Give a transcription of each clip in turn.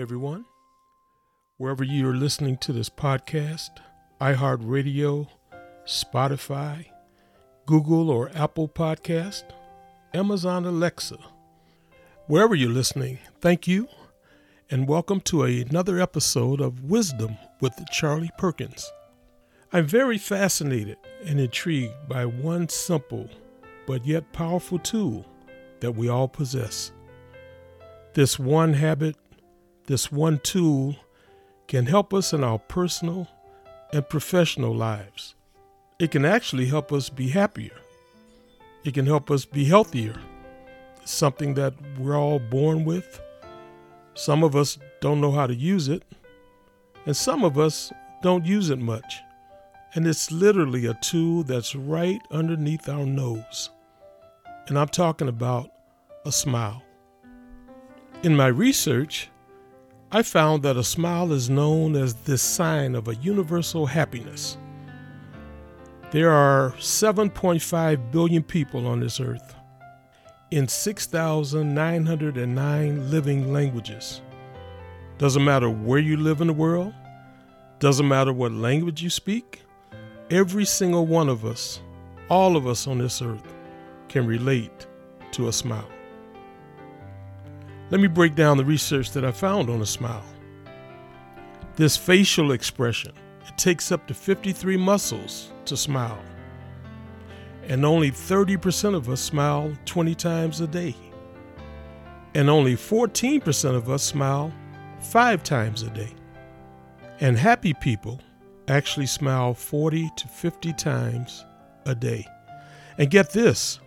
Everyone. Wherever you're listening to this podcast, iHeartRadio, Spotify, Google or Apple Podcast, Amazon Alexa, wherever you're listening, thank you and welcome to another episode of Wisdom with Charlie Perkins. I'm very fascinated and intrigued by one simple but yet powerful tool that we all possess. This one habit, this one tool can help us in our personal and professional lives. It can actually help us be happier. It can help us be healthier. It's something that we're all born with. Some of us don't know how to use it, and some of us don't use it much. And it's literally a tool that's right underneath our nose. And I'm talking about a smile. In my research, I found that a smile is known as the sign of a universal happiness. There are 7.5 billion people on this earth in 6,909 living languages. Doesn't matter where you live in the world, doesn't matter what language you speak, every single one of us, all of us on this earth, can relate to a smile. Let me break down the research that I found on a smile. This facial expression, it takes up to 53 muscles to smile. And only 30% of us smile 20 times a day. And only 14% of us smile 5 times a day. And happy people actually smile 40 to 50 times a day. And get this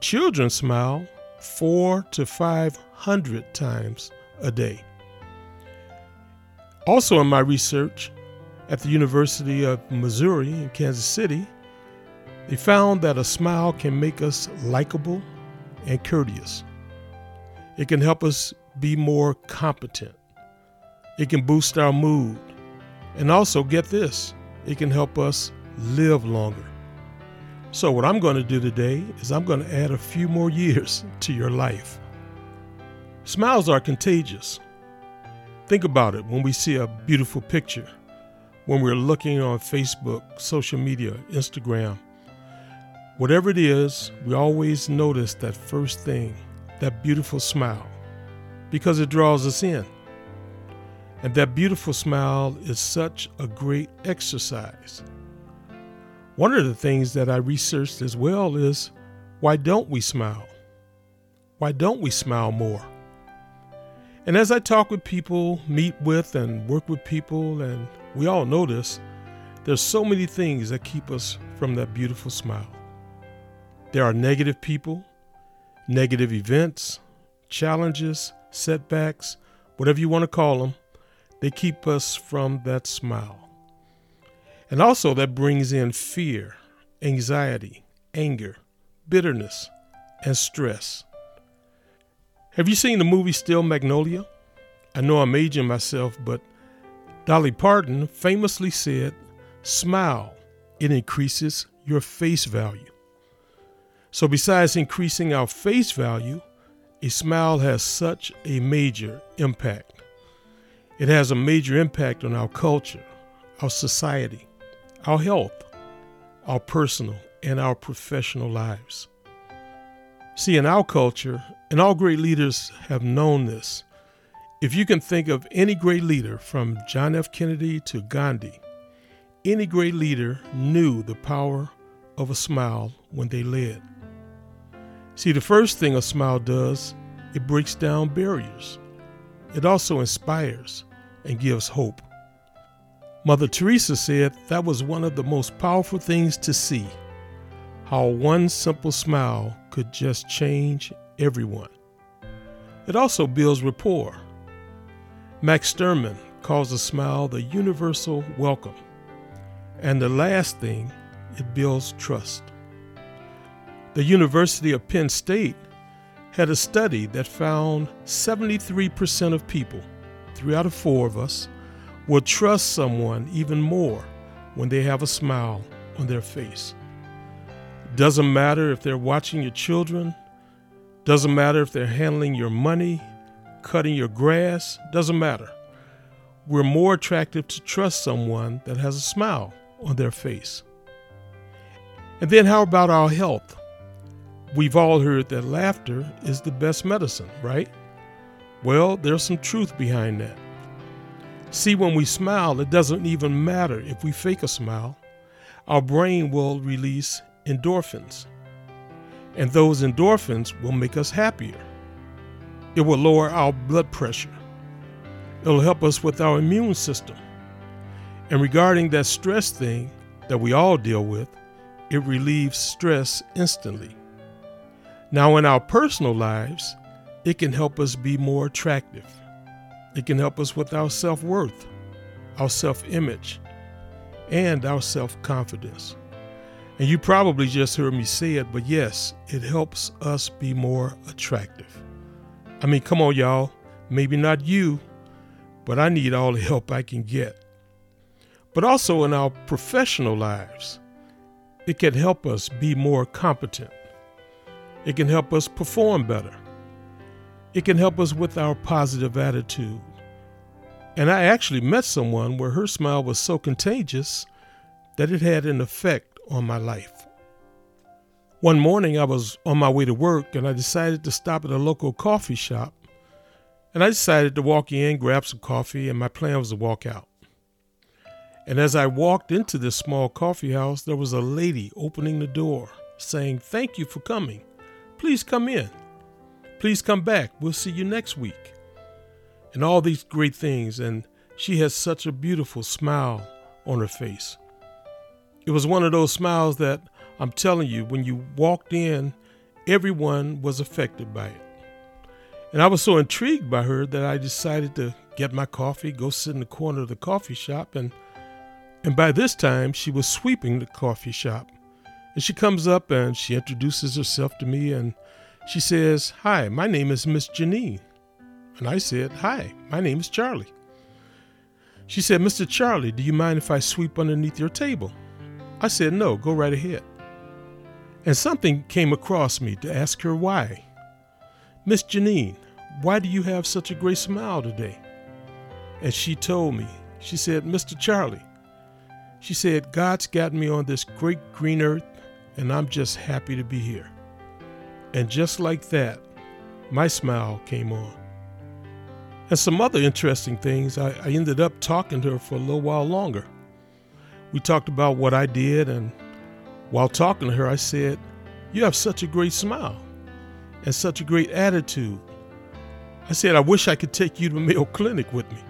children smile four to 500 times a day. Also, in my research at the University of Missouri in Kansas City, they found that a smile can make us likable and courteous. It can help us be more competent. It can boost our mood. And also, get this, it can help us live longer. So, what I'm going to do today is I'm going to add a few more years to your life. Smiles are contagious. Think about it when we see a beautiful picture, when we're looking on Facebook, social media, Instagram. Whatever it is, we always notice that first thing, that beautiful smile, because it draws us in. And that beautiful smile is such a great exercise. One of the things that I researched as well is why don't we smile? Why don't we smile more? And as I talk with people, meet with, and work with people, and we all know this, there's so many things that keep us from that beautiful smile. There are negative people, negative events, challenges, setbacks, whatever you want to call them, they keep us from that smile. And also, that brings in fear, anxiety, anger, bitterness, and stress. Have you seen the movie Steel Magnolia? I know I'm aging myself, but Dolly Parton famously said, Smile, it increases your face value. So, besides increasing our face value, a smile has such a major impact. It has a major impact on our culture, our society, our health, our personal, and our professional lives. See, in our culture, and all great leaders have known this, if you can think of any great leader from John F. Kennedy to Gandhi, any great leader knew the power of a smile when they led. See, the first thing a smile does, it breaks down barriers. It also inspires and gives hope. Mother Teresa said that was one of the most powerful things to see how one simple smile could just change everyone. It also builds rapport. Max Eastman calls a smile the universal welcome. And the last thing, it builds trust. The University of Penn State had a study that found 73% of people, three out of four of us, will trust someone even more when they have a smile on their face. Doesn't matter if they're watching your children, doesn't matter if they're handling your money, cutting your grass, doesn't matter. We're more attractive to trust someone that has a smile on their face. And then, how about our health? We've all heard that laughter is the best medicine, right? Well, there's some truth behind that. See, when we smile, it doesn't even matter if we fake a smile, our brain will release endorphins. And those endorphins will make us happier. It will lower our blood pressure. It'll help us with our immune system. And regarding that stress thing that we all deal with, it relieves stress instantly. Now, in our personal lives, it can help us be more attractive. It can help us with our self worth, our self image, and our self confidence. And you probably just heard me say it, but yes, it helps us be more attractive. I mean, come on, y'all. Maybe not you, but I need all the help I can get. But also in our professional lives, it can help us be more competent. It can help us perform better. It can help us with our positive attitude. And I actually met someone where her smile was so contagious that it had an effect on my life. One morning, I was on my way to work and I decided to stop at a local coffee shop. And I decided to walk in, grab some coffee, and my plan was to walk out. And as I walked into this small coffee house, there was a lady opening the door saying, Thank you for coming. Please come in. Please come back. We'll see you next week. And all these great things. And she has such a beautiful smile on her face. It was one of those smiles that I'm telling you, when you walked in, everyone was affected by it. And I was so intrigued by her that I decided to get my coffee, go sit in the corner of the coffee shop, and and by this time she was sweeping the coffee shop. And she comes up and she introduces herself to me and she says, Hi, my name is Miss Janine. And I said, Hi, my name is Charlie. She said, Mr. Charlie, do you mind if I sweep underneath your table? I said, No, go right ahead. And something came across me to ask her why. Miss Janine, why do you have such a great smile today? And she told me, she said, Mr. Charlie, she said, God's got me on this great green earth, and I'm just happy to be here. And just like that, my smile came on. And some other interesting things, I, I, ended up talking to her for a little while longer. We talked about what I did, and while talking to her, I said, You have such a great smile and such a great attitude. I said, I wish I could take you to Mayo Clinic with me.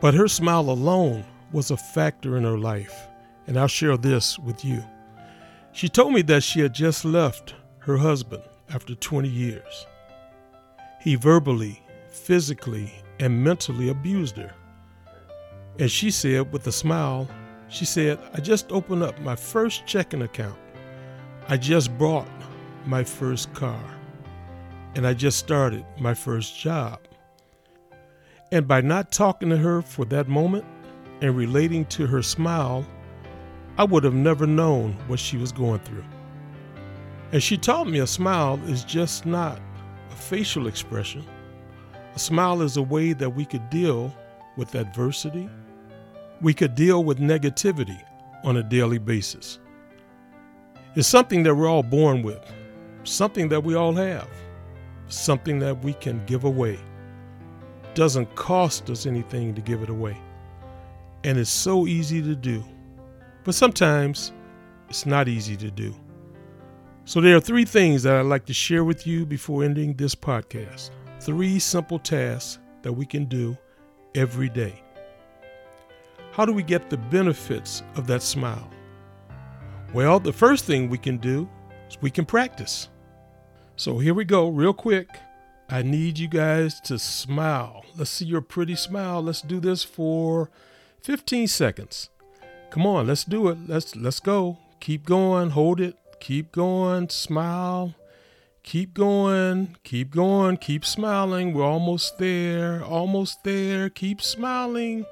But her smile alone was a factor in her life, and I'll share this with you. She told me that she had just left her husband after 20 years. He verbally, physically, and mentally abused her. And she said, with a smile, she said, I just opened up my first checking account. I just bought my first car. And I just started my first job. And by not talking to her for that moment and relating to her smile, I would have never known what she was going through. And she taught me a smile is just not a facial expression. A smile is a way that we could deal with adversity. We could deal with negativity on a daily basis. It's something that we're all born with, something that we all have, something that we can give away. Doesn't cost us anything to give it away. And it's so easy to do. But sometimes it's not easy to do. So, there are three things that I'd like to share with you before ending this podcast. Three simple tasks that we can do every day. How do we get the benefits of that smile? Well, the first thing we can do is we can practice. So, here we go, real quick. I need you guys to smile. Let's see your pretty smile. Let's do this for 15 seconds. Come on, let's do it. Let's let's go. Keep going. Hold it. Keep going, smile. Keep going, keep going, keep smiling. We're almost there, almost there. Keep smiling.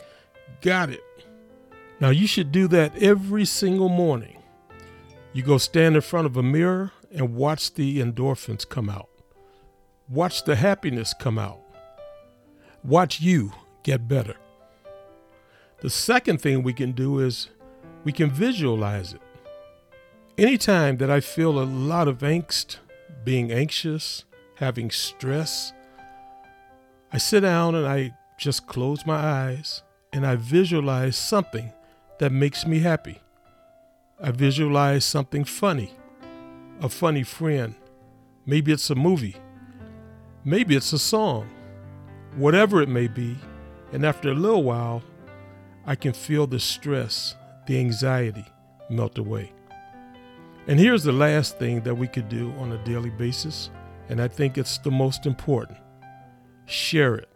Got it. Now, you should do that every single morning. You go stand in front of a mirror and watch the endorphins come out. Watch the happiness come out. Watch you get better. The second thing we can do is we can visualize it. Anytime that I feel a lot of angst, being anxious, having stress, I sit down and I just close my eyes and I visualize something that makes me happy. I visualize something funny, a funny friend. Maybe it's a movie. Maybe it's a song. Whatever it may be. And after a little while, I can feel the stress, the anxiety melt away. And here's the last thing that we could do on a daily basis, and I think it's the most important share it.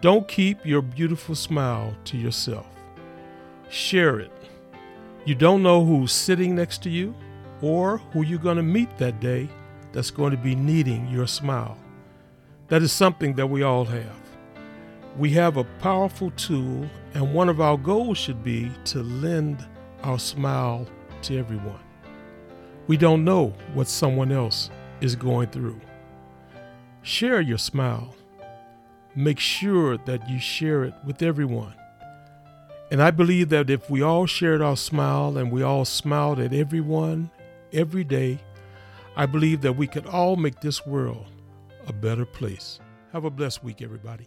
Don't keep your beautiful smile to yourself. Share it. You don't know who's sitting next to you or who you're going to meet that day that's going to be needing your smile. That is something that we all have. We have a powerful tool, and one of our goals should be to lend our smile to everyone. We don't know what someone else is going through. Share your smile. Make sure that you share it with everyone. And I believe that if we all shared our smile and we all smiled at everyone every day, I believe that we could all make this world a better place. Have a blessed week, everybody.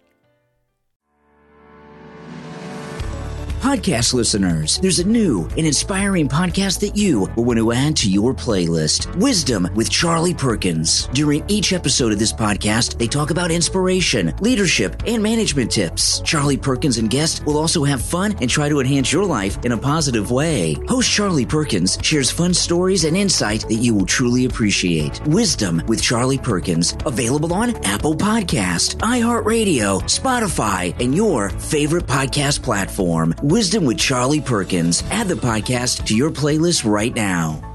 Podcast listeners, there's a new and inspiring podcast that you will want to add to your playlist Wisdom with Charlie Perkins. During each episode of this podcast, they talk about inspiration, leadership, and management tips. Charlie Perkins and guests will also have fun and try to enhance your life in a positive way. Host Charlie Perkins shares fun stories and insight that you will truly appreciate. Wisdom with Charlie Perkins, available on Apple Podcast, iHeartRadio, Spotify, and your favorite podcast platform. Wisdom with Charlie Perkins. Add the podcast to your playlist right now.